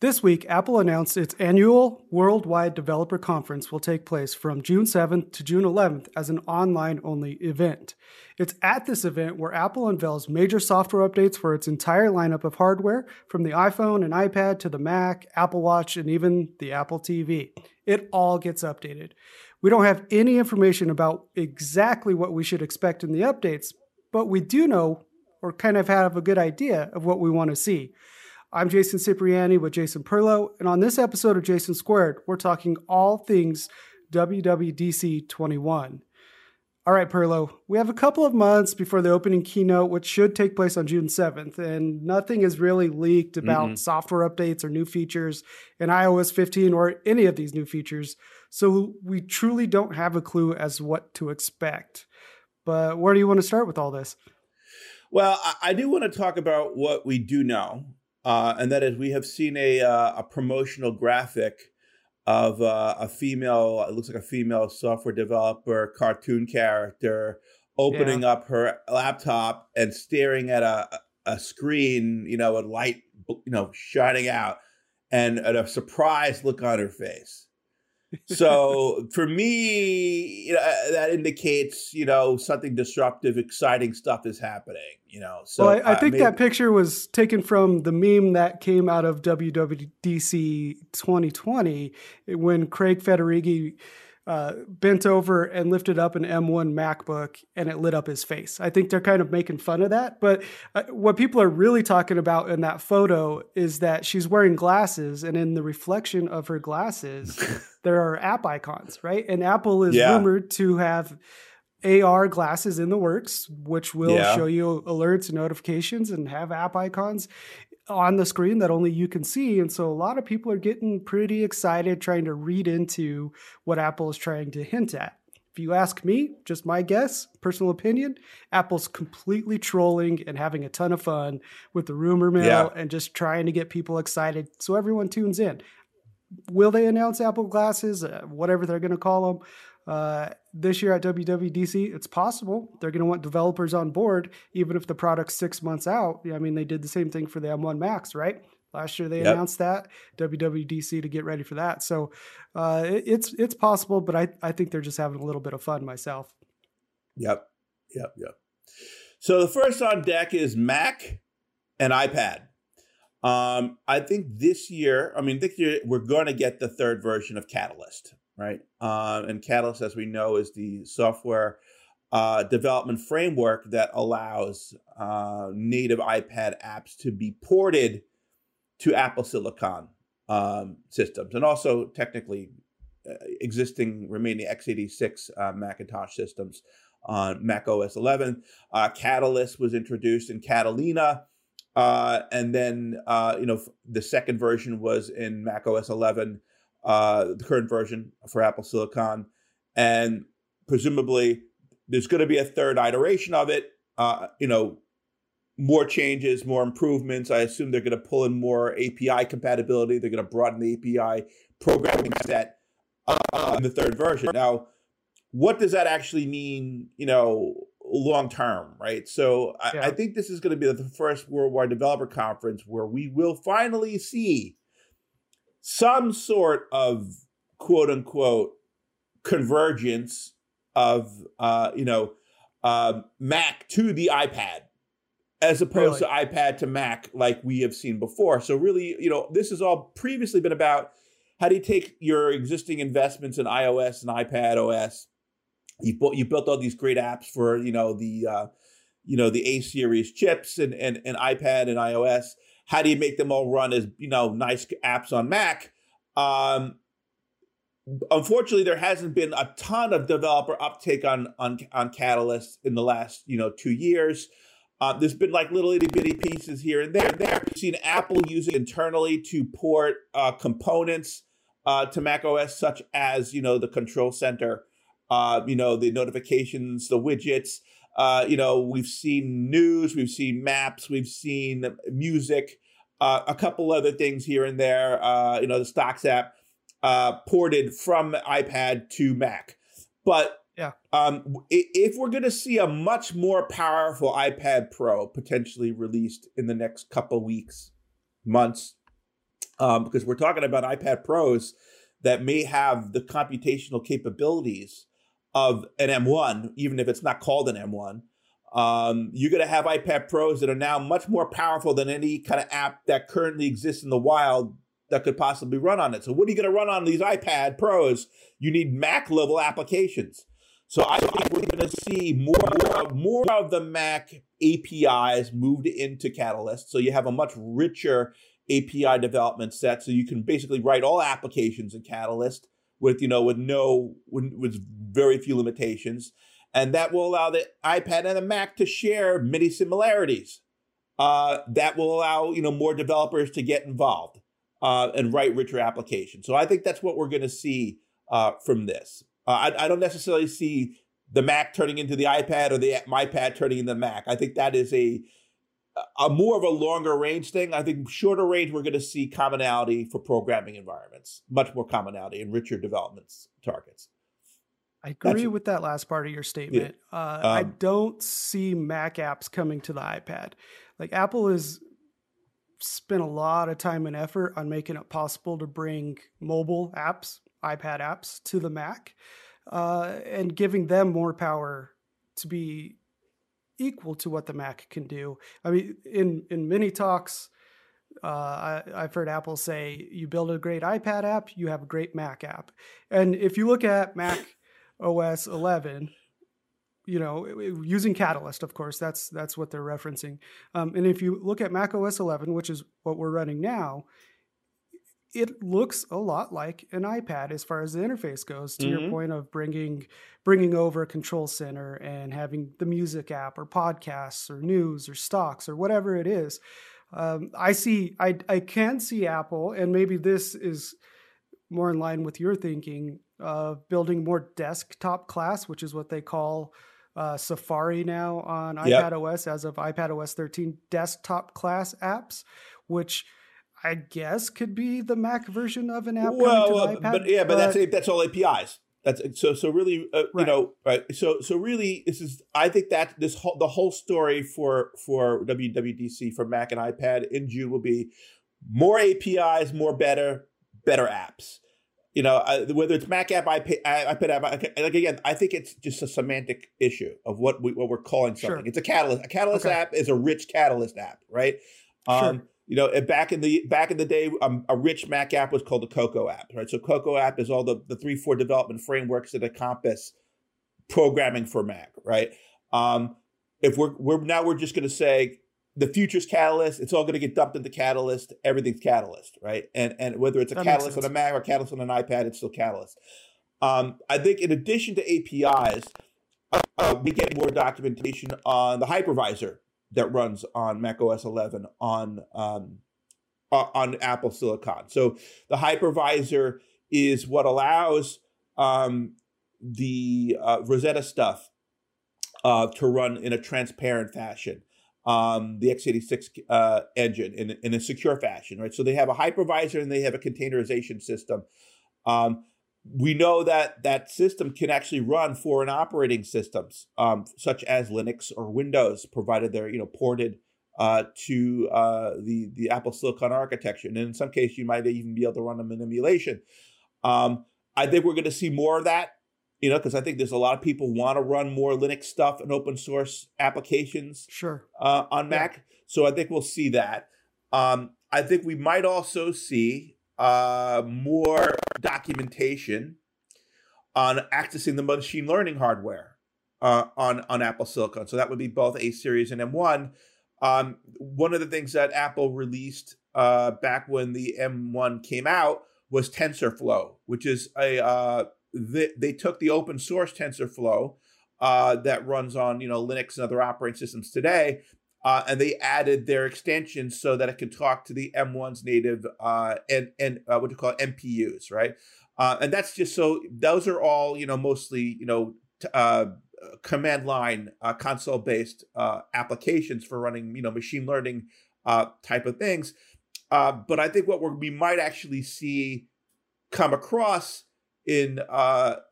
This week, Apple announced its annual Worldwide Developer Conference will take place from June 7th to June 11th as an online only event. It's at this event where Apple unveils major software updates for its entire lineup of hardware, from the iPhone and iPad to the Mac, Apple Watch, and even the Apple TV. It all gets updated. We don't have any information about exactly what we should expect in the updates, but we do know or kind of have a good idea of what we want to see. I'm Jason Cipriani with Jason Perlow, and on this episode of Jason Squared, we're talking all things WWDC 21. All right, Perlow, we have a couple of months before the opening keynote, which should take place on June 7th, and nothing is really leaked about mm-hmm. software updates or new features in iOS 15 or any of these new features. So we truly don't have a clue as what to expect. But where do you want to start with all this? Well, I do want to talk about what we do know uh, and that is we have seen a uh, a promotional graphic of uh, a female. It looks like a female software developer cartoon character opening yeah. up her laptop and staring at a a screen, you know, a light, you know, shining out, and, and a surprised look on her face so for me, you know, uh, that indicates you know something disruptive, exciting stuff is happening. You know, so well, I, I, think maybe, that picture was taken from the meme that came out of WWDC 2020 when Craig Federighi uh, bent over and lifted up an M1 MacBook and it lit up his face. I think they're kind of making fun of that. But uh, what people are really talking about in that photo is that she's wearing glasses, and in the reflection of her glasses, there are app icons, right? And Apple is yeah. rumored to have. AR glasses in the works, which will yeah. show you alerts and notifications and have app icons on the screen that only you can see. And so a lot of people are getting pretty excited trying to read into what Apple is trying to hint at. If you ask me, just my guess, personal opinion, Apple's completely trolling and having a ton of fun with the rumor mill yeah. and just trying to get people excited so everyone tunes in. Will they announce Apple glasses, uh, whatever they're going to call them? Uh, this year at WWDC, it's possible they're going to want developers on board, even if the product's six months out. I mean, they did the same thing for the M1 Macs, right? Last year they yep. announced that WWDC to get ready for that. So uh, it, it's it's possible, but I I think they're just having a little bit of fun myself. Yep, yep, yep. So the first on deck is Mac and iPad. Um, I think this year, I mean, this year we're going to get the third version of Catalyst right? Uh, and Catalyst, as we know, is the software uh, development framework that allows uh, native iPad apps to be ported to Apple Silicon um, systems, and also technically uh, existing remaining x86 uh, Macintosh systems on Mac OS 11. Uh, Catalyst was introduced in Catalina. and then, you know, the second version was in Mac OS 11 uh, the current version for Apple Silicon, and presumably there's going to be a third iteration of it. Uh, you know, more changes, more improvements. I assume they're going to pull in more API compatibility. They're going to broaden the API programming set uh, in the third version. Now, what does that actually mean? You know, long term, right? So I, yeah. I think this is going to be the first worldwide developer conference where we will finally see some sort of quote unquote convergence of uh, you know uh, Mac to the iPad as opposed really? to iPad to Mac like we have seen before. So really, you know, this has all previously been about how do you take your existing investments in iOS and iPad OS. You built you built all these great apps for you know the uh, you know the A series chips and, and and iPad and iOS how do you make them all run as you know nice apps on Mac? Um, unfortunately, there hasn't been a ton of developer uptake on on on Catalyst in the last you know two years. Uh, there's been like little itty bitty pieces here and there. There, You've seen Apple using internally to port uh, components uh, to Mac OS, such as you know the control center, uh, you know the notifications, the widgets. Uh, you know, we've seen news, we've seen maps, we've seen music, uh, a couple other things here and there. Uh, you know, the Stocks app uh, ported from iPad to Mac. But yeah, um, if we're going to see a much more powerful iPad Pro potentially released in the next couple weeks, months, um, because we're talking about iPad Pros that may have the computational capabilities of an M1, even if it's not called an M1. Um, you're going to have iPad Pros that are now much more powerful than any kind of app that currently exists in the wild that could possibly run on it. So, what are you going to run on these iPad Pros? You need Mac level applications. So, I think we're going to see more, more of the Mac APIs moved into Catalyst. So, you have a much richer API development set. So, you can basically write all applications in Catalyst with you know with no with, with very few limitations and that will allow the ipad and the mac to share many similarities uh, that will allow you know more developers to get involved uh, and write richer applications so i think that's what we're going to see uh, from this uh, I, I, don't necessarily see the mac turning into the ipad or the ipad turning into the mac i think that is a a more of a longer range thing. I think shorter range, we're going to see commonality for programming environments, much more commonality and richer developments targets. I agree with that last part of your statement. Yeah. Uh, um, I don't see Mac apps coming to the iPad. Like Apple has spent a lot of time and effort on making it possible to bring mobile apps, iPad apps, to the Mac, uh, and giving them more power to be equal to what the Mac can do. I mean, in in many talks, uh, I, I've heard Apple say, "You build a great iPad app, you have a great Mac app." And if you look at Mac OS 11, you know, using Catalyst, of course, that's that's what they're referencing. Um, and if you look at Mac OS 11, which is what we're running now, it looks a lot like an iPad as far as the interface goes. To mm-hmm. your point of bringing bringing over a control center and having the music app or podcasts or news or stocks or whatever it is. Um, I see. I I can see Apple, and maybe this is more in line with your thinking of building more desktop class, which is what they call uh, Safari now on yep. iPad OS as of iPad OS 13 desktop class apps, which I guess could be the Mac version of an app. Well, uh, but yeah, but, but, that's that's all APIs. That's so so really uh, right. you know right. So so really this is I think that this whole the whole story for for WWDC for Mac and iPad in June will be more APIs, more better, better apps. You know, uh, whether it's Mac app, iPad, iPad app, like again, I think it's just a semantic issue of what we what we're calling something. Sure. It's a catalyst. A catalyst okay. app is a rich catalyst app, right? Um, sure you know, back in the back in the day, um, a rich Mac app was called a Cocoa app, right? So Cocoa app is all the the three four development frameworks that encompass programming for Mac, right? Um, if we're we're now we're just going to say the future's Catalyst, it's all going to get dumped into Catalyst. Everything's Catalyst, right? And and whether it's a that Catalyst on a Mac or Catalyst on an iPad, it's still Catalyst. Um, I think in addition to APIs, uh, we get more documentation on the hypervisor that runs on Mac OS 11 on um, on Apple Silicon. So the hypervisor is what allows um, the uh, Rosetta stuff uh, to run in a transparent fashion. Um, the x86 uh, engine in, in a secure fashion, right? So they have a hypervisor and they have a containerization system. Um, we know that that system can actually run foreign operating systems, um, such as Linux or Windows, provided they're you know ported uh, to uh, the the Apple Silicon architecture. And in some cases, you might even be able to run them in emulation. Um, I think we're going to see more of that, you know, because I think there's a lot of people want to run more Linux stuff and open source applications. Sure. Uh, on Mac, yeah. so I think we'll see that. Um, I think we might also see uh, more documentation on accessing the machine learning hardware uh, on on Apple Silicon. So that would be both A series and M1. Um, one of the things that Apple released uh, back when the M1 came out was TensorFlow, which is a uh, they, they took the open source TensorFlow uh, that runs on you know Linux and other operating systems today, uh, and they added their extensions so that it could talk to the M1's native uh, and and uh, what you call it, NPUs, right? Uh, and that's just so those are all you know mostly you know t- uh, command line console based applications for running you know machine learning type of things. but I think what we might actually see come across in,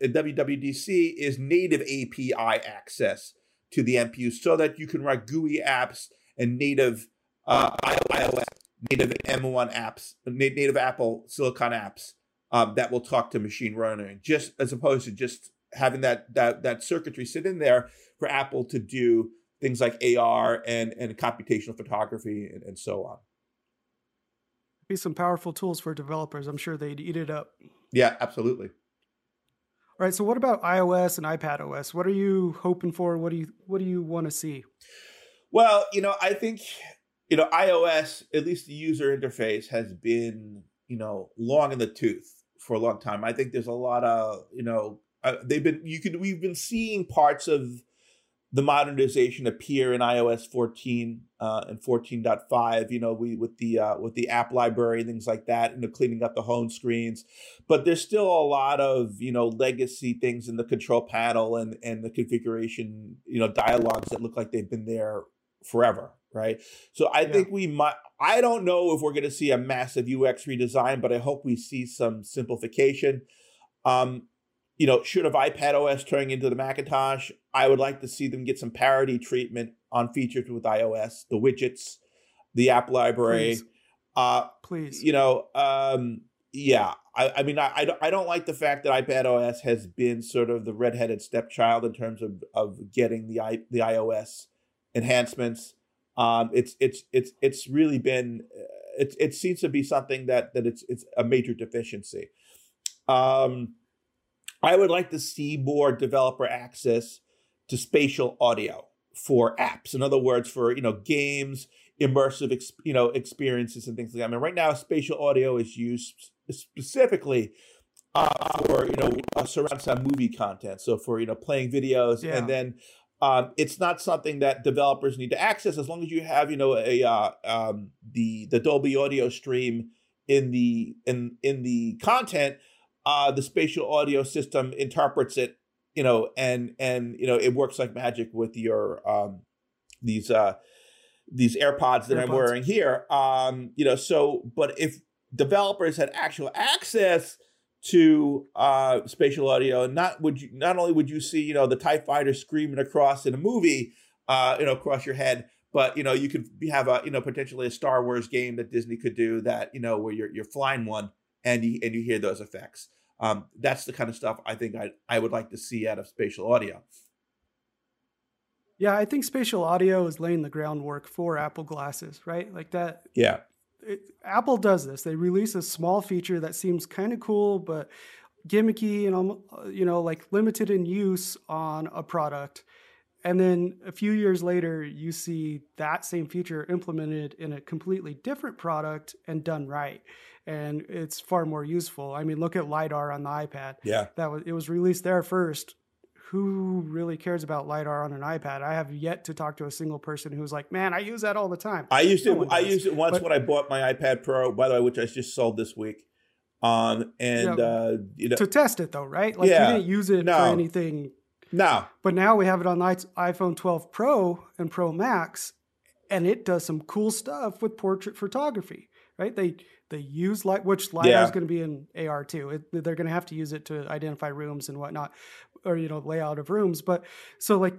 in WWDC is native API access to the NPU so that you can write GUI apps and native uh, iOS native M1 apps, native Apple Silicon apps um, that will talk to machine learning, just as opposed to just having that that that circuitry sit in there for Apple to do things like AR and and computational photography and, and so on. Be some powerful tools for developers. I'm sure they'd eat it up. Yeah, absolutely. All right. So, what about iOS and iPad OS? What are you hoping for? What do you What do you want to see? Well, you know, I think you know iOS, at least the user interface, has been you know long in the tooth for a long time. I think there's a lot of you know uh, they've been you could we've been seeing parts of the modernization appear in iOS 14 uh, and 14.5. You know, we with the uh, with the app library and things like that, and you know, cleaning up the home screens. But there's still a lot of you know legacy things in the control panel and and the configuration you know dialogues that look like they've been there forever. Right. So I yeah. think we might. I don't know if we're going to see a massive UX redesign, but I hope we see some simplification. Um, you know, should have iPad OS turning into the Macintosh, I would like to see them get some parity treatment on features with iOS, the widgets, the app library. Please. Uh, Please. You know, um, yeah. I, I mean, I, I don't, I don't like the fact that iPad OS has been sort of the redheaded stepchild in terms of, of getting the i the iOS enhancements. Um, it's it's it's it's really been it it seems to be something that that it's it's a major deficiency. Um, I would like to see more developer access to spatial audio for apps. In other words, for you know games, immersive ex, you know experiences and things like that. I mean, right now spatial audio is used specifically uh, for you know uh, surround sound movie content. So for you know playing videos, yeah. and then um, it's not something that developers need to access as long as you have you know a uh, um, the the Dolby audio stream in the in in the content uh, the spatial audio system interprets it, you know, and and you know it works like magic with your um, these uh, these AirPods that AirPods. I'm wearing here. Um, you know, so but if developers had actual access to uh, spatial audio, not would you not only would you see you know the Tie Fighter screaming across in a movie, uh, you know, across your head, but you know you could have a you know potentially a Star Wars game that Disney could do that you know where you're you're flying one and you and you hear those effects. Um, that's the kind of stuff I think I I would like to see out of spatial audio. Yeah, I think spatial audio is laying the groundwork for Apple glasses, right? Like that. Yeah. It, Apple does this. They release a small feature that seems kind of cool, but gimmicky and you know like limited in use on a product and then a few years later you see that same feature implemented in a completely different product and done right and it's far more useful. I mean, look at lidar on the iPad. Yeah, that was it was released there first. Who really cares about lidar on an iPad? I have yet to talk to a single person who's like, "Man, I use that all the time." I used it. I used it once but, when I bought my iPad Pro, by the way, which I just sold this week. Um, and yeah, uh, you know, to test it though, right? Like yeah, you didn't use it no, for anything. No, but now we have it on iPhone 12 Pro and Pro Max, and it does some cool stuff with portrait photography. Right? They they use light, which lidar yeah. is going to be in AR too. It, they're going to have to use it to identify rooms and whatnot, or you know, layout of rooms. But so like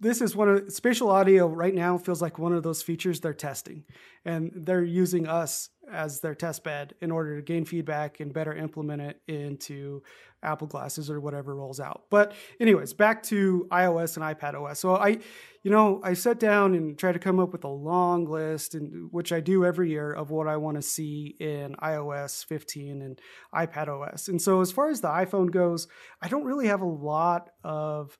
this is one of spatial audio right now feels like one of those features they're testing, and they're using us as their test bed in order to gain feedback and better implement it into Apple glasses or whatever rolls out. But anyways, back to iOS and iPad OS. So I, you know, I sat down and tried to come up with a long list, and which I do every year of what I want to see in iOS 15 and iPad OS. And so as far as the iPhone goes, I don't really have a lot of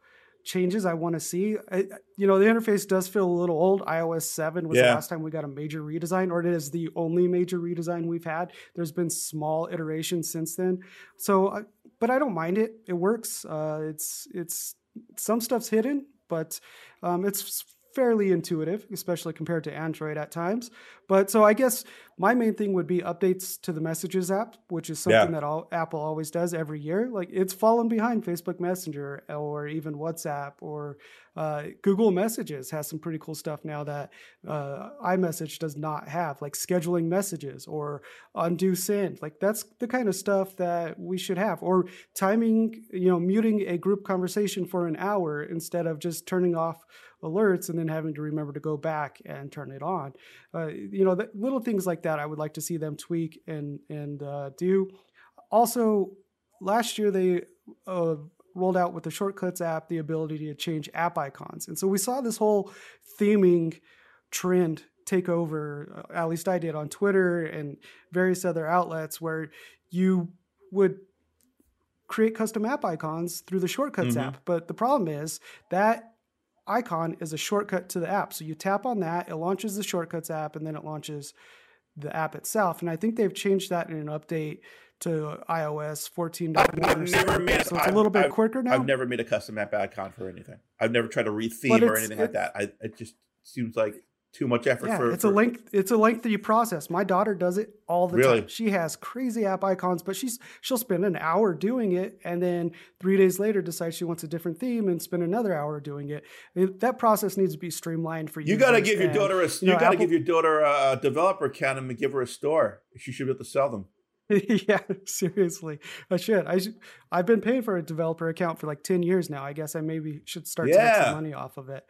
changes I want to see. I, you know, the interface does feel a little old. iOS 7 was yeah. the last time we got a major redesign, or it is the only major redesign we've had. There's been small iterations since then. So, but I don't mind it. It works. Uh, it's it's some stuff's hidden, but um, it's fairly intuitive, especially compared to Android at times. But so I guess my main thing would be updates to the Messages app, which is something yeah. that all, Apple always does every year. Like it's fallen behind Facebook Messenger or even WhatsApp or uh, Google Messages has some pretty cool stuff now that uh, iMessage does not have, like scheduling messages or undo send. Like that's the kind of stuff that we should have. Or timing, you know, muting a group conversation for an hour instead of just turning off alerts and then having to remember to go back and turn it on. Uh, you know, the, little things like that I would like to see them tweak and and uh, do. Also, last year they uh, rolled out with the Shortcuts app the ability to change app icons, and so we saw this whole theming trend take over. Uh, at least I did on Twitter and various other outlets where you would create custom app icons through the Shortcuts mm-hmm. app. But the problem is that icon is a shortcut to the app. So you tap on that, it launches the Shortcuts app, and then it launches the app itself. And I think they've changed that in an update to iOS 14. I've, I've never made so it's a little bit I've, quicker now. I've never made a custom app icon for anything. I've never tried to retheme or anything like that. I, it just seems like too much effort yeah, for it's for, a length it's a lengthy process my daughter does it all the really? time she has crazy app icons but she's she'll spend an hour doing it and then three days later decide she wants a different theme and spend another hour doing it that process needs to be streamlined for you you got to give your daughter a you, you got to give your daughter a developer account and give her a store she should be able to sell them yeah, seriously, I should. I should. I've been paying for a developer account for like ten years now. I guess I maybe should start yeah. to make some money off of it.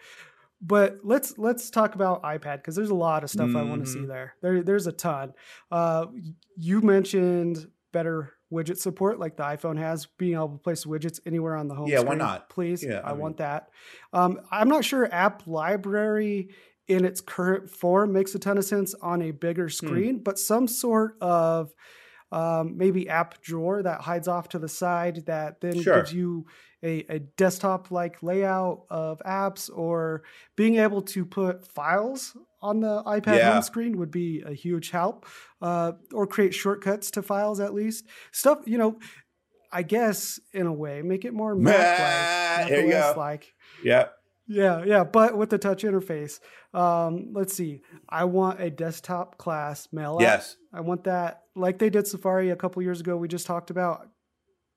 But let's let's talk about iPad because there's a lot of stuff mm-hmm. I want to see there. There there's a ton. Uh, you mentioned better widget support like the iPhone has, being able to place widgets anywhere on the home yeah, screen. why not? Please, yeah, I, I mean, want that. Um, I'm not sure App Library in its current form makes a ton of sense on a bigger hmm. screen, but some sort of um, maybe app drawer that hides off to the side that then sure. gives you a, a desktop like layout of apps or being able to put files on the iPad yeah. home screen would be a huge help uh, or create shortcuts to files at least stuff you know I guess in a way make it more Mac like like yeah yeah, yeah, but with the touch interface. Um, let's see. I want a desktop class mail app. Yes. I want that like they did Safari a couple years ago. We just talked about.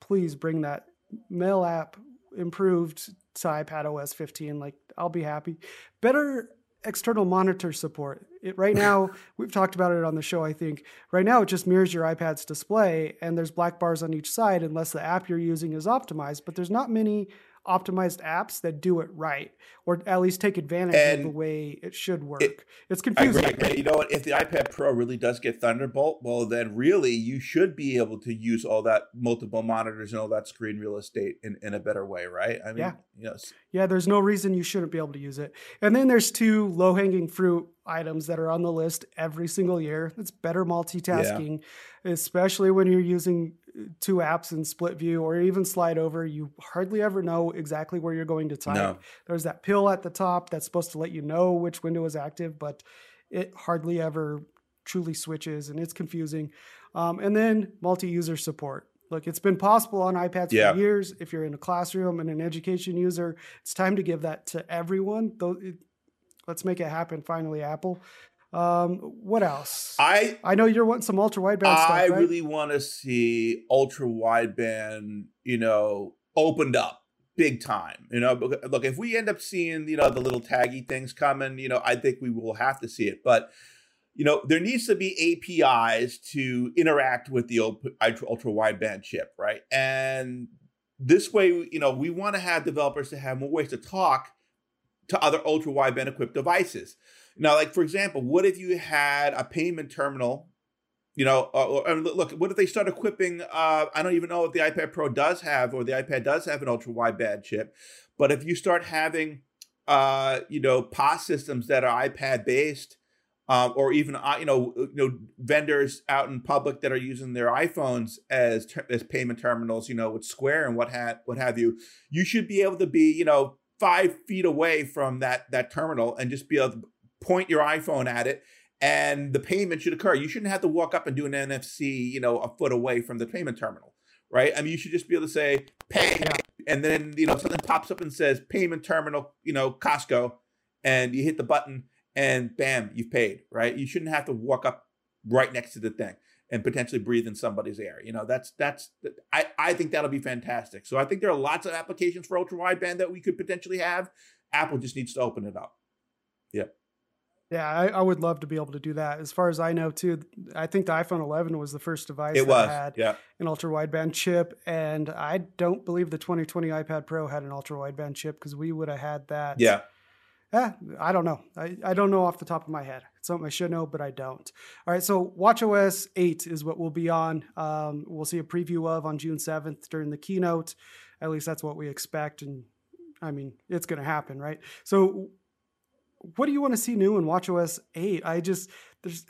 Please bring that mail app improved to iPad OS 15. Like I'll be happy. Better external monitor support. It, right now, we've talked about it on the show, I think. Right now, it just mirrors your iPad's display, and there's black bars on each side unless the app you're using is optimized. But there's not many optimized apps that do it right, or at least take advantage and of the way it should work. It, it's confusing. You know what? If the iPad Pro really does get Thunderbolt, well, then really you should be able to use all that multiple monitors and all that screen real estate in, in a better way, right? I mean, yeah. yes. Yeah, there's no reason you shouldn't be able to use it. And then there's two low hanging fruit items that are on the list every single year. It's better multitasking, yeah. especially when you're using two apps in split view or even slide over, you hardly ever know exactly where you're going to type. No. There's that pill at the top that's supposed to let you know which window is active, but it hardly ever truly switches and it's confusing. Um, and then multi user support. Look, it's been possible on iPads yeah. for years. If you're in a classroom and an education user, it's time to give that to everyone. Though, let's make it happen finally, Apple. Um, what else? I I know you're wanting some ultra wideband I stuff. I right? really want to see ultra wideband, you know, opened up big time. You know, look, if we end up seeing, you know, the little taggy things coming, you know, I think we will have to see it. But you know, there needs to be APIs to interact with the ultra wideband chip, right? And this way, you know, we want to have developers to have more ways to talk to other ultra wideband equipped devices. Now, like for example, what if you had a payment terminal? You know, uh, look, what if they start equipping? Uh, I don't even know if the iPad Pro does have or the iPad does have an ultra wideband chip, but if you start having, uh, you know, POS systems that are iPad based, um, or even uh, you know, you know, vendors out in public that are using their iPhones as ter- as payment terminals, you know, with Square and what had what have you, you should be able to be, you know, five feet away from that that terminal and just be able to point your iPhone at it and the payment should occur. You shouldn't have to walk up and do an NFC, you know, a foot away from the payment terminal, right? I mean, you should just be able to say pay, yeah. and then you know something pops up and says payment terminal, you know, Costco, and you hit the button and bam, you've paid, right? You shouldn't have to walk up right next to the thing and potentially breathe in somebody's air. You know, that's that's I I think that'll be fantastic. So I think there are lots of applications for ultra wideband that we could potentially have. Apple just needs to open it up. Yeah. Yeah, I, I, would love to be able to do that. As far as I know, too, I think the iPhone 11 was the first device it that was, had yeah. an ultra wideband chip, and I don't believe the 2020 iPad Pro had an ultra wideband chip because we would have had that. Yeah. Eh, I don't know. I, I don't know off the top of my head. It's something I should know, but I don't. All right, so WatchOS 8 is what we'll be on. Um, we'll see a preview of on June 7th during the keynote. At least that's what we expect. And I mean, it's going to happen, right? So, what do you want to see new in WatchOS 8? I just, there's,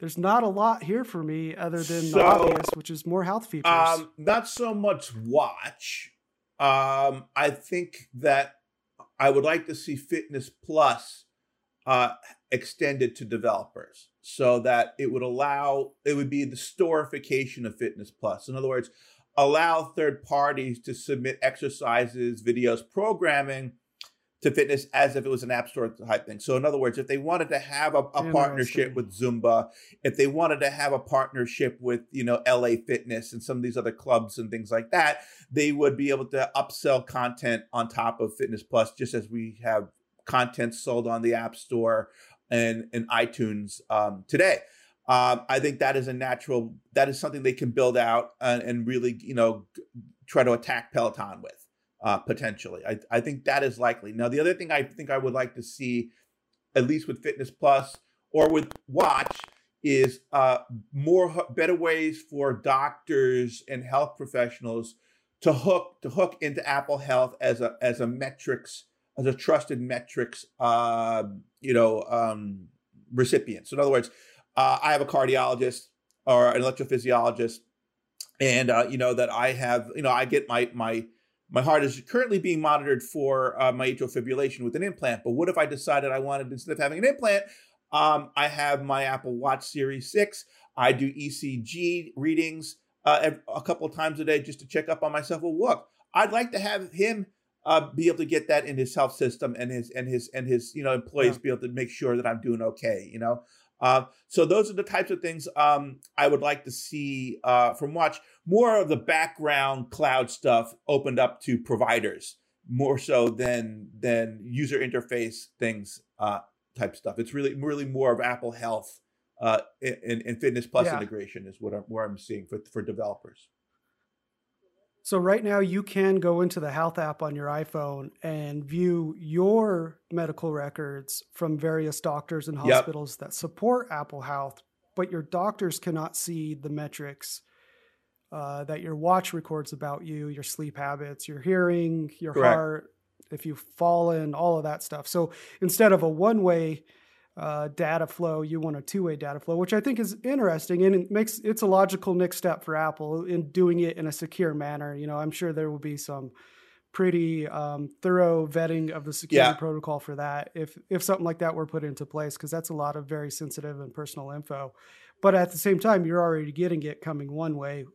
there's not a lot here for me other than so, the obvious, which is more health features. Um, not so much watch. Um, I think that I would like to see Fitness Plus uh, extended to developers so that it would allow, it would be the storification of Fitness Plus. In other words, allow third parties to submit exercises, videos, programming to fitness as if it was an app store type thing. So, in other words, if they wanted to have a, a partnership with Zumba, if they wanted to have a partnership with you know LA Fitness and some of these other clubs and things like that, they would be able to upsell content on top of Fitness Plus, just as we have content sold on the App Store and and iTunes um, today. Um, I think that is a natural. That is something they can build out and, and really, you know, try to attack Peloton with uh, potentially. I, I think that is likely. Now, the other thing I think I would like to see, at least with Fitness Plus or with Watch, is uh, more better ways for doctors and health professionals to hook to hook into Apple Health as a as a metrics as a trusted metrics uh, you know um, recipient. So in other words, uh, I have a cardiologist or an electrophysiologist, and uh, you know that I have you know I get my my my heart is currently being monitored for uh, my atrial fibrillation with an implant. But what if I decided I wanted, instead of having an implant, um, I have my Apple Watch Series 6. I do ECG readings uh, a couple of times a day just to check up on myself. Well, look, I'd like to have him uh, be able to get that in his health system and his and his and his you know employees yeah. be able to make sure that I'm doing okay. You know, uh, so those are the types of things um, I would like to see uh, from Watch. More of the background cloud stuff opened up to providers more so than than user interface things uh, type stuff. It's really really more of Apple Health uh, and, and Fitness Plus yeah. integration is what I'm, where I'm seeing for for developers. So right now you can go into the health app on your iPhone and view your medical records from various doctors and hospitals yep. that support Apple Health, but your doctors cannot see the metrics uh, that your watch records about you, your sleep habits, your hearing, your Correct. heart, if you've fallen, all of that stuff. So instead of a one way uh, data flow, you want a two-way data flow, which I think is interesting and it makes it's a logical next step for Apple in doing it in a secure manner. You know, I'm sure there will be some pretty um, thorough vetting of the security yeah. protocol for that if if something like that were put into place because that's a lot of very sensitive and personal info. But at the same time, you're already getting it coming one way.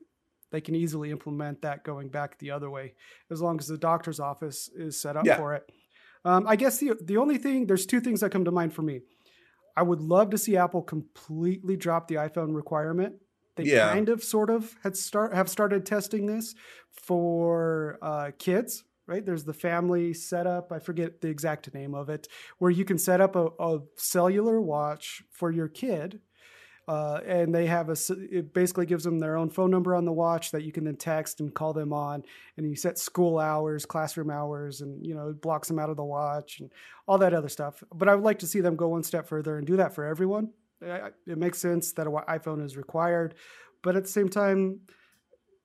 They can easily implement that going back the other way as long as the doctor's office is set up yeah. for it. Um, I guess the the only thing there's two things that come to mind for me. I would love to see Apple completely drop the iPhone requirement. They yeah. kind of, sort of, had start have started testing this for uh, kids. Right there's the family setup. I forget the exact name of it, where you can set up a, a cellular watch for your kid uh, and they have a it basically gives them their own phone number on the watch that you can then text and call them on and you set school hours classroom hours and you know it blocks them out of the watch and all that other stuff. But i would like to see them go one step further and do that for everyone. It makes sense that an iphone is required but at the same time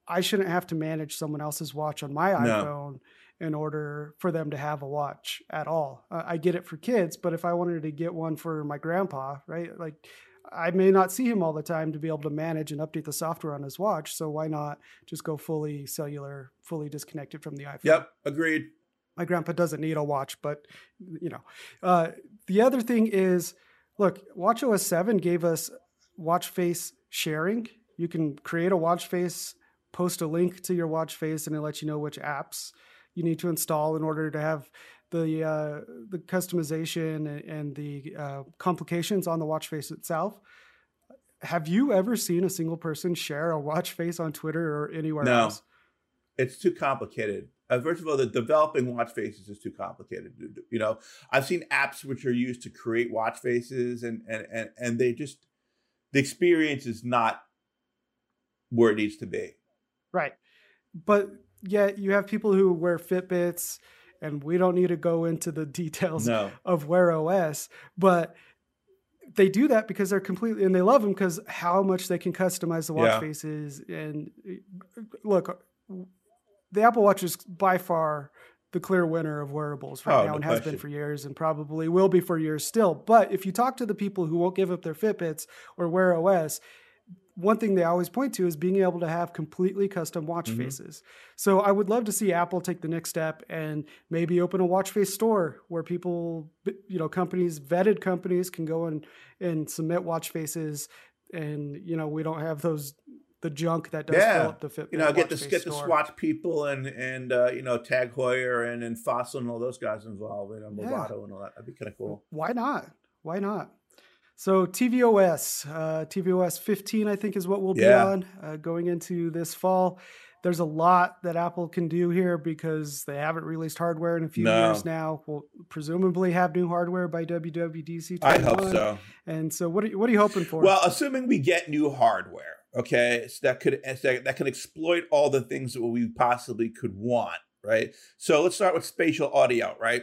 i shouldn't have to manage someone else's watch on my no. iphone in order for them to have a watch at all. Uh, i get it for kids but if i wanted to get one for my grandpa right like I may not see him all the time to be able to manage and update the software on his watch. So why not just go fully cellular, fully disconnected from the iPhone? Yep, agreed. My grandpa doesn't need a watch, but you know, uh, the other thing is, look, WatchOS seven gave us watch face sharing. You can create a watch face, post a link to your watch face, and it lets you know which apps you need to install in order to have the uh, the customization and the uh, complications on the watch face itself. Have you ever seen a single person share a watch face on Twitter or anywhere no. else? It's too complicated. Uh, first of all, the developing watch faces is too complicated. You know, I've seen apps which are used to create watch faces, and and and and they just the experience is not where it needs to be. Right, but yet you have people who wear Fitbits and we don't need to go into the details No. of Wear OS, but they do that because they're completely and they love them because how much they can customize the watch Yeah. faces and uh, look the apple watch is by far the clear winner of wearables right Oh, now no and has been for years and probably will be for years still but if you talk to the people who won't give up their fitbits or wear os one thing they always point to is being able to have completely custom watch Mhm. faces. So I would love to see Apple take the next step and maybe open a watch face store where people, you know, companies, vetted companies can go and, and submit watch faces. And, you know, we don't have those, the junk that does Yeah. fill up the Fitbit You know, get the get the. Swatch people and and uh, you know Tag Heuer and and Fossil and all those guys involved, you know, Yeah. Movado and all that. That'd be kind of cool. Why not? Why not? So tvOS, uh, tvOS 15, I think is what we'll Yeah. be on uh, going into this fall. There's a lot that Apple can do here because they haven't released hardware in a few No. years now. We'll presumably have new hardware by WWDC. I hope so. And so, what are, you- what are you hoping for? Well, assuming we get new hardware, okay, so that could that that can exploit all the things that we possibly could want, right? So let's start with spatial audio, right?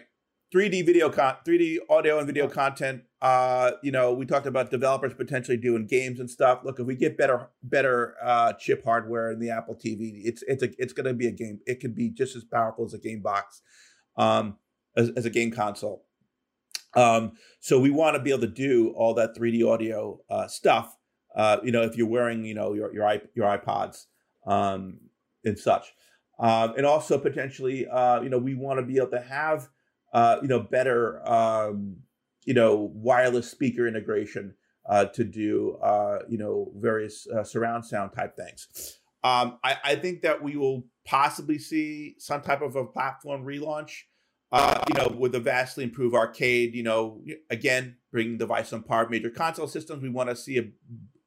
3D video con 3D audio and video content. Uh, you know, we talked about developers potentially doing games and stuff. Look, if we get better better uh, chip hardware in the Apple TV, it's it's a it's going to be a game. It could be just as powerful as a game box, um, as, as a game console. Um, so we want to be able to do all that 3D audio uh, stuff. Uh, you know, if you're wearing, you know, your your iP- your iPods um, and such, um, and also potentially, uh, you know, we want to be able to have, uh, you know, better, um, you know, wireless speaker integration uh, to do, uh, you know, various uh, surround sound type things. Um, I, I think that we will possibly see some type of a platform relaunch uh, you know, with a vastly improved arcade, you know, again, bringing the device on par major console systems, we want to see a,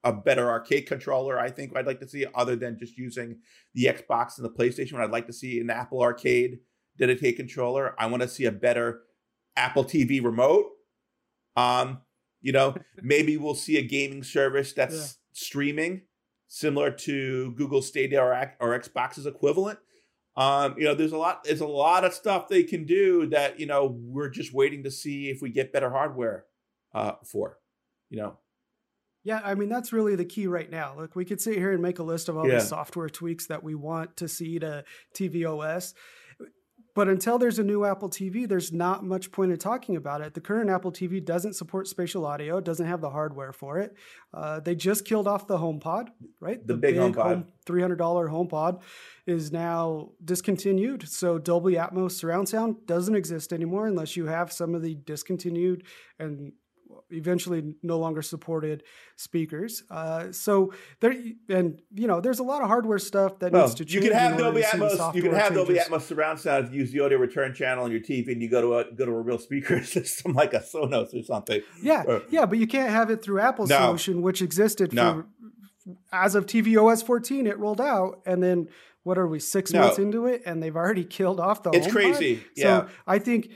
a better arcade controller. I think I'd like to see other than just using the Xbox and the PlayStation. I'd like to see an Apple Arcade dedicated controller. I want to see a better Apple TV remote. Um, you know, maybe we'll see a gaming service that's Yeah. streaming, similar to Google Stadia or, or Xbox's equivalent. Um, you know, there's a lot, there's a lot of stuff they can do that, you know, we're just waiting to see if we get better hardware uh for, you know. Yeah, I mean that's really the key right now. Look, we could sit here and make a list of all Yeah. the software tweaks that we want to see to tvOS. But until there's a new Apple TV, there's not much point in talking about it. The current Apple TV doesn't support spatial audio, it doesn't have the hardware for it. Uh, they just killed off the HomePod, right? The big HomePod. home, $300 HomePod is now discontinued. So Dolby Atmos surround sound doesn't exist anymore unless you have some of the discontinued and eventually no longer supported speakers. Uh, so there, and you know, there's a lot of hardware stuff that Well, needs to you change. can have Dolby Atmos. You can have Dolby. Atmos surround sound if you use the audio return channel on your TV, and you go to a go to a real speaker system like a Sonos or something. Yeah, Uh, yeah, but you can't have it through Apple's No. solution, which existed No. for as of tvOS 14. It rolled out, and then what are we six No. months into it, and they've already killed off the. It's crazy. Yeah, So I think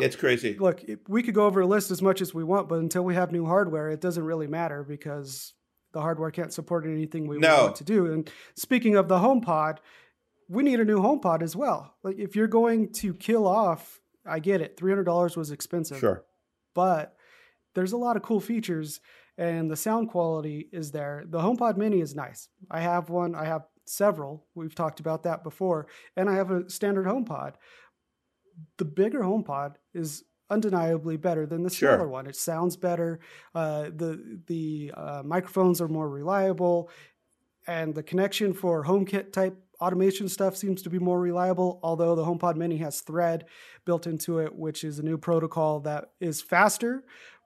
it's crazy. look, we could go over a list as much as we want, but until we have new hardware, it doesn't really matter because the hardware can't support anything we No. want to do. And speaking of the HomePod, we need a new HomePod as well. Like if you're going to kill off, I get it, three hundred dollars was expensive, Sure. but there's a lot of cool features and the sound quality is there. The HomePod Mini is nice. I have one. I have several. We've talked about that before, and I have a standard HomePod. The bigger HomePod is undeniably better than the Sure. smaller one. It sounds better. Uh, the the uh, microphones are more reliable, and the connection for HomeKit type automation stuff seems to be more reliable. Although the HomePod Mini has Thread built into it, which is a new protocol that is faster,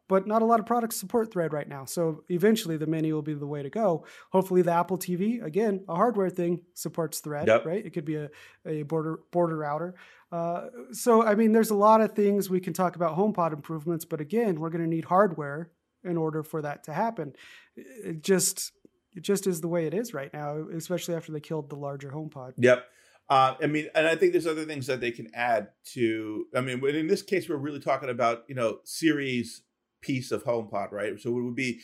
but not a lot of products support Thread right now. So eventually, the Mini will be the way to go. Hopefully, the Apple TV, again, a hardware thing, supports Thread. Yep. Right? It could be a, a border border router. Uh, so I mean, there's a lot of things we can talk about HomePod improvements, but again, we're going to need hardware in order for that to happen. It just it just is the way it is right now, especially after they killed the larger HomePod. Yep. Uh, I mean, and I think there's other things that they can add to. I mean, in this case, we're really talking about you know Siri's piece of HomePod, right? So it would be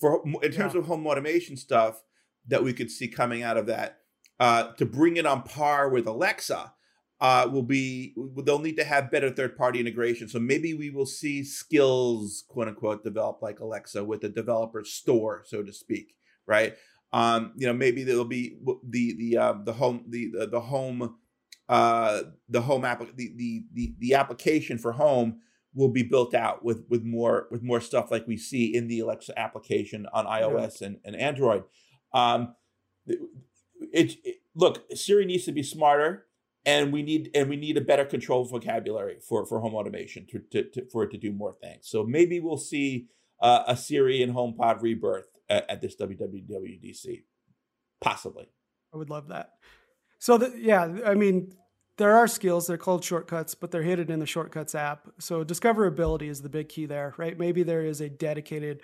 for in terms Yeah. of home automation stuff that we could see coming out of that uh, to bring it on par with Alexa. uh, will be they'll need to have better third party integration. So maybe we will see skills, quote unquote, develop like Alexa with a developer store, so to speak, right? Um, you know, maybe there'll be the the uh, the home the the, the home uh, the home app the, the the the application for home will be built out with with more with more stuff like we see in the Alexa application on iOS and, and Android. Um, it, it, look, Siri needs to be smarter and we need and we need a better control vocabulary for for home automation to, to, to for it to do more things. So maybe we'll see uh, a Siri and HomePod rebirth at, at, this WWDC, possibly. I would love that. So the, yeah, I mean, there are skills. They're called shortcuts, but they're hidden in the shortcuts app. So discoverability is the big key there, right? Maybe there is a dedicated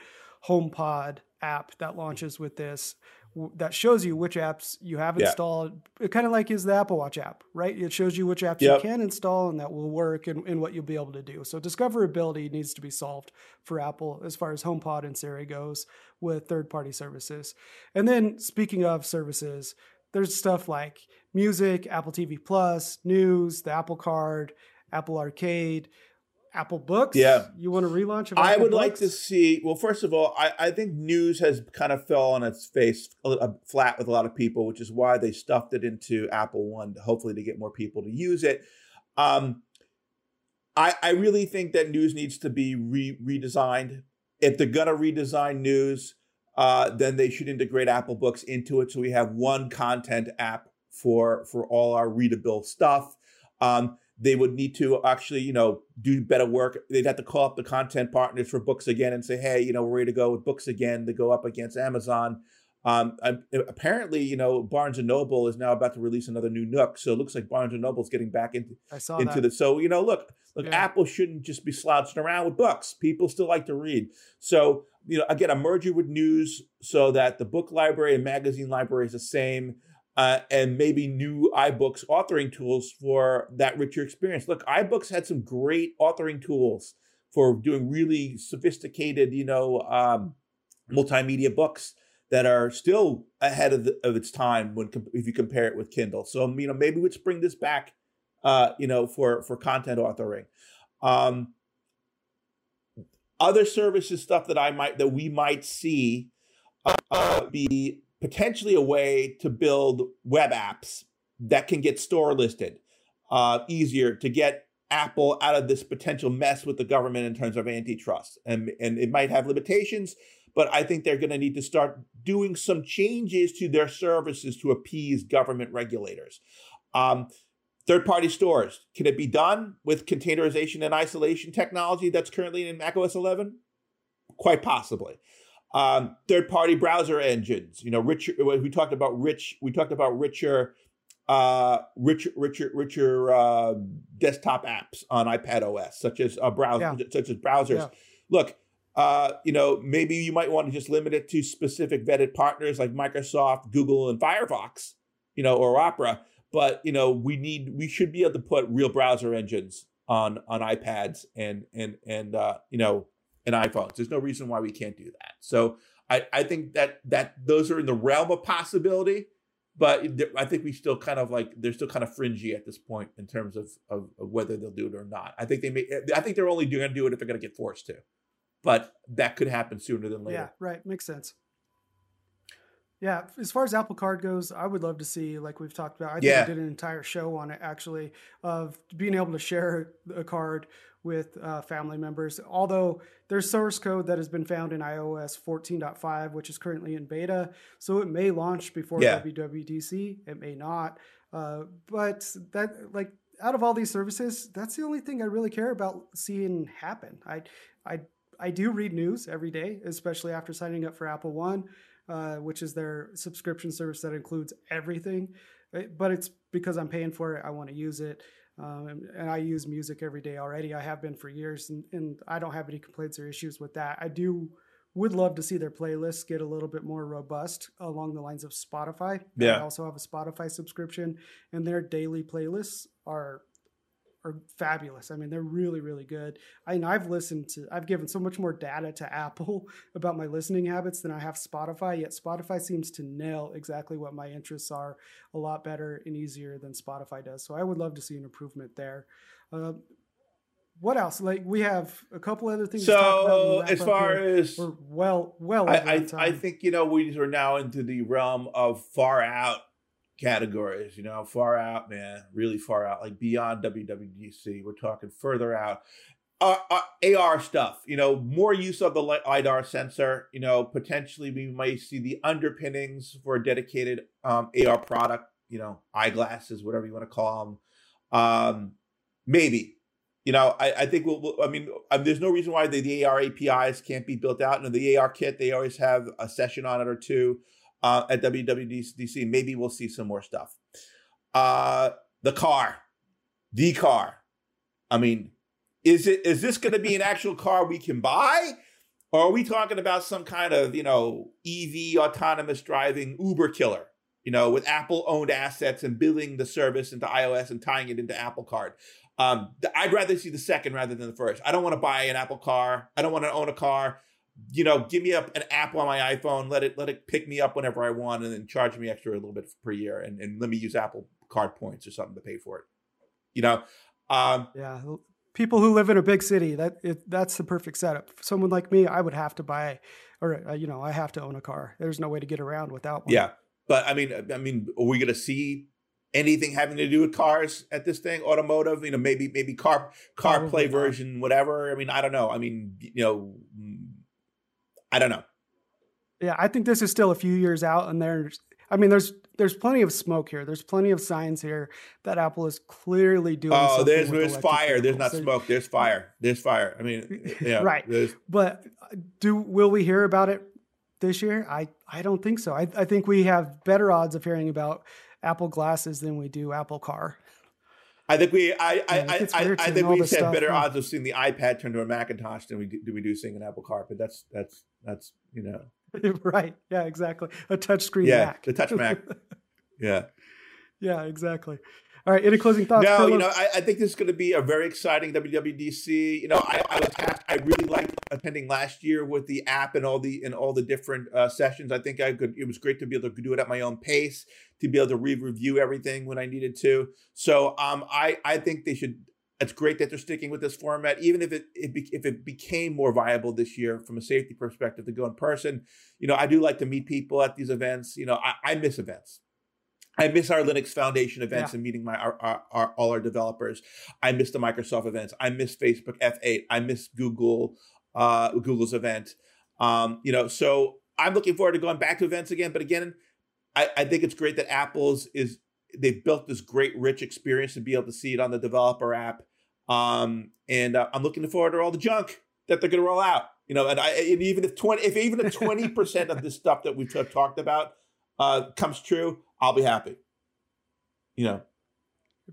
HomePod app that launches with this that shows you which apps you have yeah. installed. It kind of like is the Apple Watch app, right? It shows you which apps yep. you can install and that will work and, and what you'll be able to do. So discoverability needs to be solved for Apple as far as HomePod and Siri goes with third-party services. And then speaking of services, there's stuff like music, Apple TV Plus, news, the Apple Card, Apple Arcade. Apple Books. Yeah, you want to relaunch? I would Books? like to see. Well, first of all, I, I think news has kind of fell on its face flat with a lot of people, which is why they stuffed it into Apple One, hopefully to get more people to use it. Um, I I really think that news needs to be re- redesigned. If they're gonna redesign news, uh, then they should integrate Apple Books into it, so we have one content app for for all our readable stuff. Um, they would need to actually, you know, do better work. They'd have to call up the content partners for books again and say, hey, you know, we're ready to go with books again to go up against Amazon. Um, apparently, you know, Barnes and Noble is now about to release another new Nook, so it looks like Barnes and Noble is getting back into into the. So you know, look, look, yeah. Apple shouldn't just be slouching around with books. People still like to read. So you know, again, a merger with news so that the book library and magazine library is the same uh, and maybe new iBooks authoring tools for that richer experience. Look, iBooks had some great authoring tools for doing really sophisticated, you know, um, multimedia books that are still ahead of, the, of its time when if you compare it with Kindle. So you know, maybe let's bring this back, uh, you know, for for content authoring. Um, other services stuff that I might that we might see uh, be potentially a way to build web apps that can get store listed uh, easier to get Apple out of this potential mess with the government in terms of antitrust. And, and it might have limitations, but I think they're going to need to start doing some changes to their services to appease government regulators. Um, third party stores, can it be done with containerization and isolation technology that's currently in macOS 11? Quite possibly. Um, third-party browser engines. You know, richer. We talked about rich. We talked about richer, uh, richer, richer, richer uh, desktop apps on iPad OS, such as uh, browser, yeah. such as browsers. Yeah. Look, uh, you know, maybe you might want to just limit it to specific vetted partners like Microsoft, Google, and Firefox. You know, or Opera. But you know, we need we should be able to put real browser engines on on iPads and and and uh, you know and iPhones. There's no reason why we can't do that. So I, I think that that those are in the realm of possibility, but I think we still kind of like they're still kind of fringy at this point in terms of, of, of whether they'll do it or not. I think they may. I think they're only going to do it if they're going to get forced to, but that could happen sooner than later. Yeah, right. Makes sense. Yeah, as far as Apple Card goes, I would love to see, like we've talked about. I think yeah. we did an entire show on it actually, of being able to share a card with uh, family members. Although there's source code that has been found in iOS 14.5, which is currently in beta, so it may launch before yeah. WWDC. It may not, uh, but that like out of all these services, that's the only thing I really care about seeing happen. I I I do read news every day, especially after signing up for Apple One, uh, which is their subscription service that includes everything. But it's because I'm paying for it. I want to use it. Um, and, and, I use music every day already. I have been for years, and, and I don't have any complaints or issues with that. I do would love to see their playlists get a little bit more robust along the lines of Spotify. Yeah. I also have a Spotify subscription, and their daily playlists are are fabulous. I mean, they're really, really good. I mean, I've listened to, I've given so much more data to Apple about my listening habits than I have Spotify. Yet Spotify seems to nail exactly what my interests are a lot better and easier than Spotify does. So I would love to see an improvement there. Uh, what else? Like we have a couple other things. So as far as we're well, well, I, I, I think you know we are now into the realm of far out categories, you know, far out, man, really far out, like beyond WWDC. We're talking further out. Uh, uh, AR stuff, you know, more use of the LiDAR sensor, you know, potentially we might see the underpinnings for a dedicated um, AR product, you know, eyeglasses, whatever you want to call them. Um, maybe, you know, I, I think we'll, we'll I mean, um, there's no reason why the, the AR APIs can't be built out. And the ARKit, they always have a session on it or two uh, at WWDC. Maybe we'll see some more stuff. Uh, the car, the car. I mean, is it is this going to be an actual car we can buy, or are we talking about some kind of you know EV autonomous driving Uber killer? You know, with Apple owned assets and building the service into iOS and tying it into Apple Card. Um, I'd rather see the second rather than the first. I don't want to buy an Apple car. I don't want to own a car you know, give me up an app on my iPhone, let it let it pick me up whenever I want, and then charge me extra a little bit per year, and, and let me use Apple Card points or something to pay for it. You know, um, yeah. People who live in a big city, that it, that's the perfect setup. For someone like me, I would have to buy, or uh, you know, I have to own a car. There's no way to get around without one. Yeah, but I mean, I mean, are we going to see anything having to do with cars at this thing automotive you know maybe maybe car CarPlay version whatever i mean i don't know i mean you know I don't know. Yeah, I think this is still a few years out, and there's, I mean, there's there's plenty of smoke here. There's plenty of signs here that Apple is clearly doing. Oh, there's there's fire. There's not so, smoke. There's fire. There's fire. I mean, yeah, right. But uh, do will we hear about it this year? I I don't think so. I I think we have better odds of hearing about Apple glasses than we do Apple Car. I think we, I, yeah, I, I, I, I think we had better odds of seeing the iPad turn to a Macintosh than we do, do we do seeing an Apple Car. But That's that's that's you know. right. Yeah. Exactly. A touchscreen yeah, Mac. the touch Mac. yeah. Yeah. Exactly. All right. Any closing thoughts? No, you know, I, I, think this is going to be a very exciting WWDC. You know, I, I was I really liked attending last year with the app and all the and all the different uh, sessions. I think I could. It was great to be able to do it at my own pace, to be able to re-review everything when I needed to. So, um, I I think they should. It's great that they're sticking with this format, even if it, if it became more viable this year from a safety perspective to go in person. You know, I do like to meet people at these events. You know, I, I miss events. I miss our Linux Foundation events yeah. and meeting my our, our, our, all our developers. I miss the Microsoft events. I miss Facebook F8. I miss Google uh, Google's event. Um, you know, so I'm looking forward to going back to events again. But again, I, I think it's great that Apple's is they've built this great rich experience to be able to see it on the developer app. Um, and uh, I'm looking forward to all the junk that they're going to roll out. You know, and I and even if twenty if even if twenty percent of this stuff that we've talked about uh, comes true, I'll be happy. You know.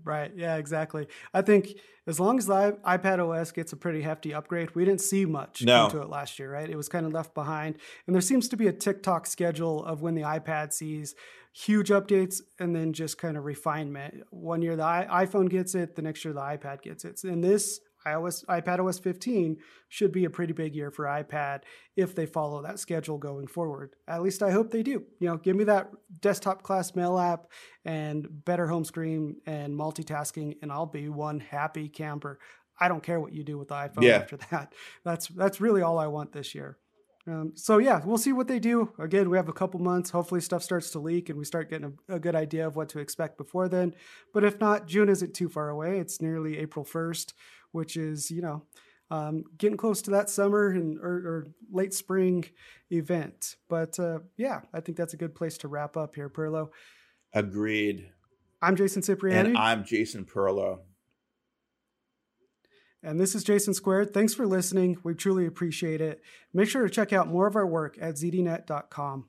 Right. Yeah, exactly. I think as long as the iPad OS gets a pretty hefty upgrade, we didn't see much no. into it last year, right? It was kind of left behind. And there seems to be a TikTok schedule of when the iPad sees huge updates and then just kind of refinement. One year the iPhone gets it, the next year the iPad gets it. And this iOS iPad OS 15 should be a pretty big year for iPad if they follow that schedule going forward. At least I hope they do. You know, give me that desktop class mail app and better home screen and multitasking and I'll be one happy camper. I don't care what you do with the iPhone yeah. after that. That's that's really all I want this year. Um, so yeah, we'll see what they do. Again, we have a couple months. Hopefully, stuff starts to leak and we start getting a, a, good idea of what to expect before then. But if not, June isn't too far away. It's nearly April first which is you know um, getting close to that summer and or, or late spring event. But uh, yeah, I think that's a good place to wrap up here, Perlow. Agreed. I'm Jason Cipriani. And I'm Jason Perlow. And this is Jason Squared. Thanks for listening. We truly appreciate it. Make sure to check out more of our work at zdnet.com.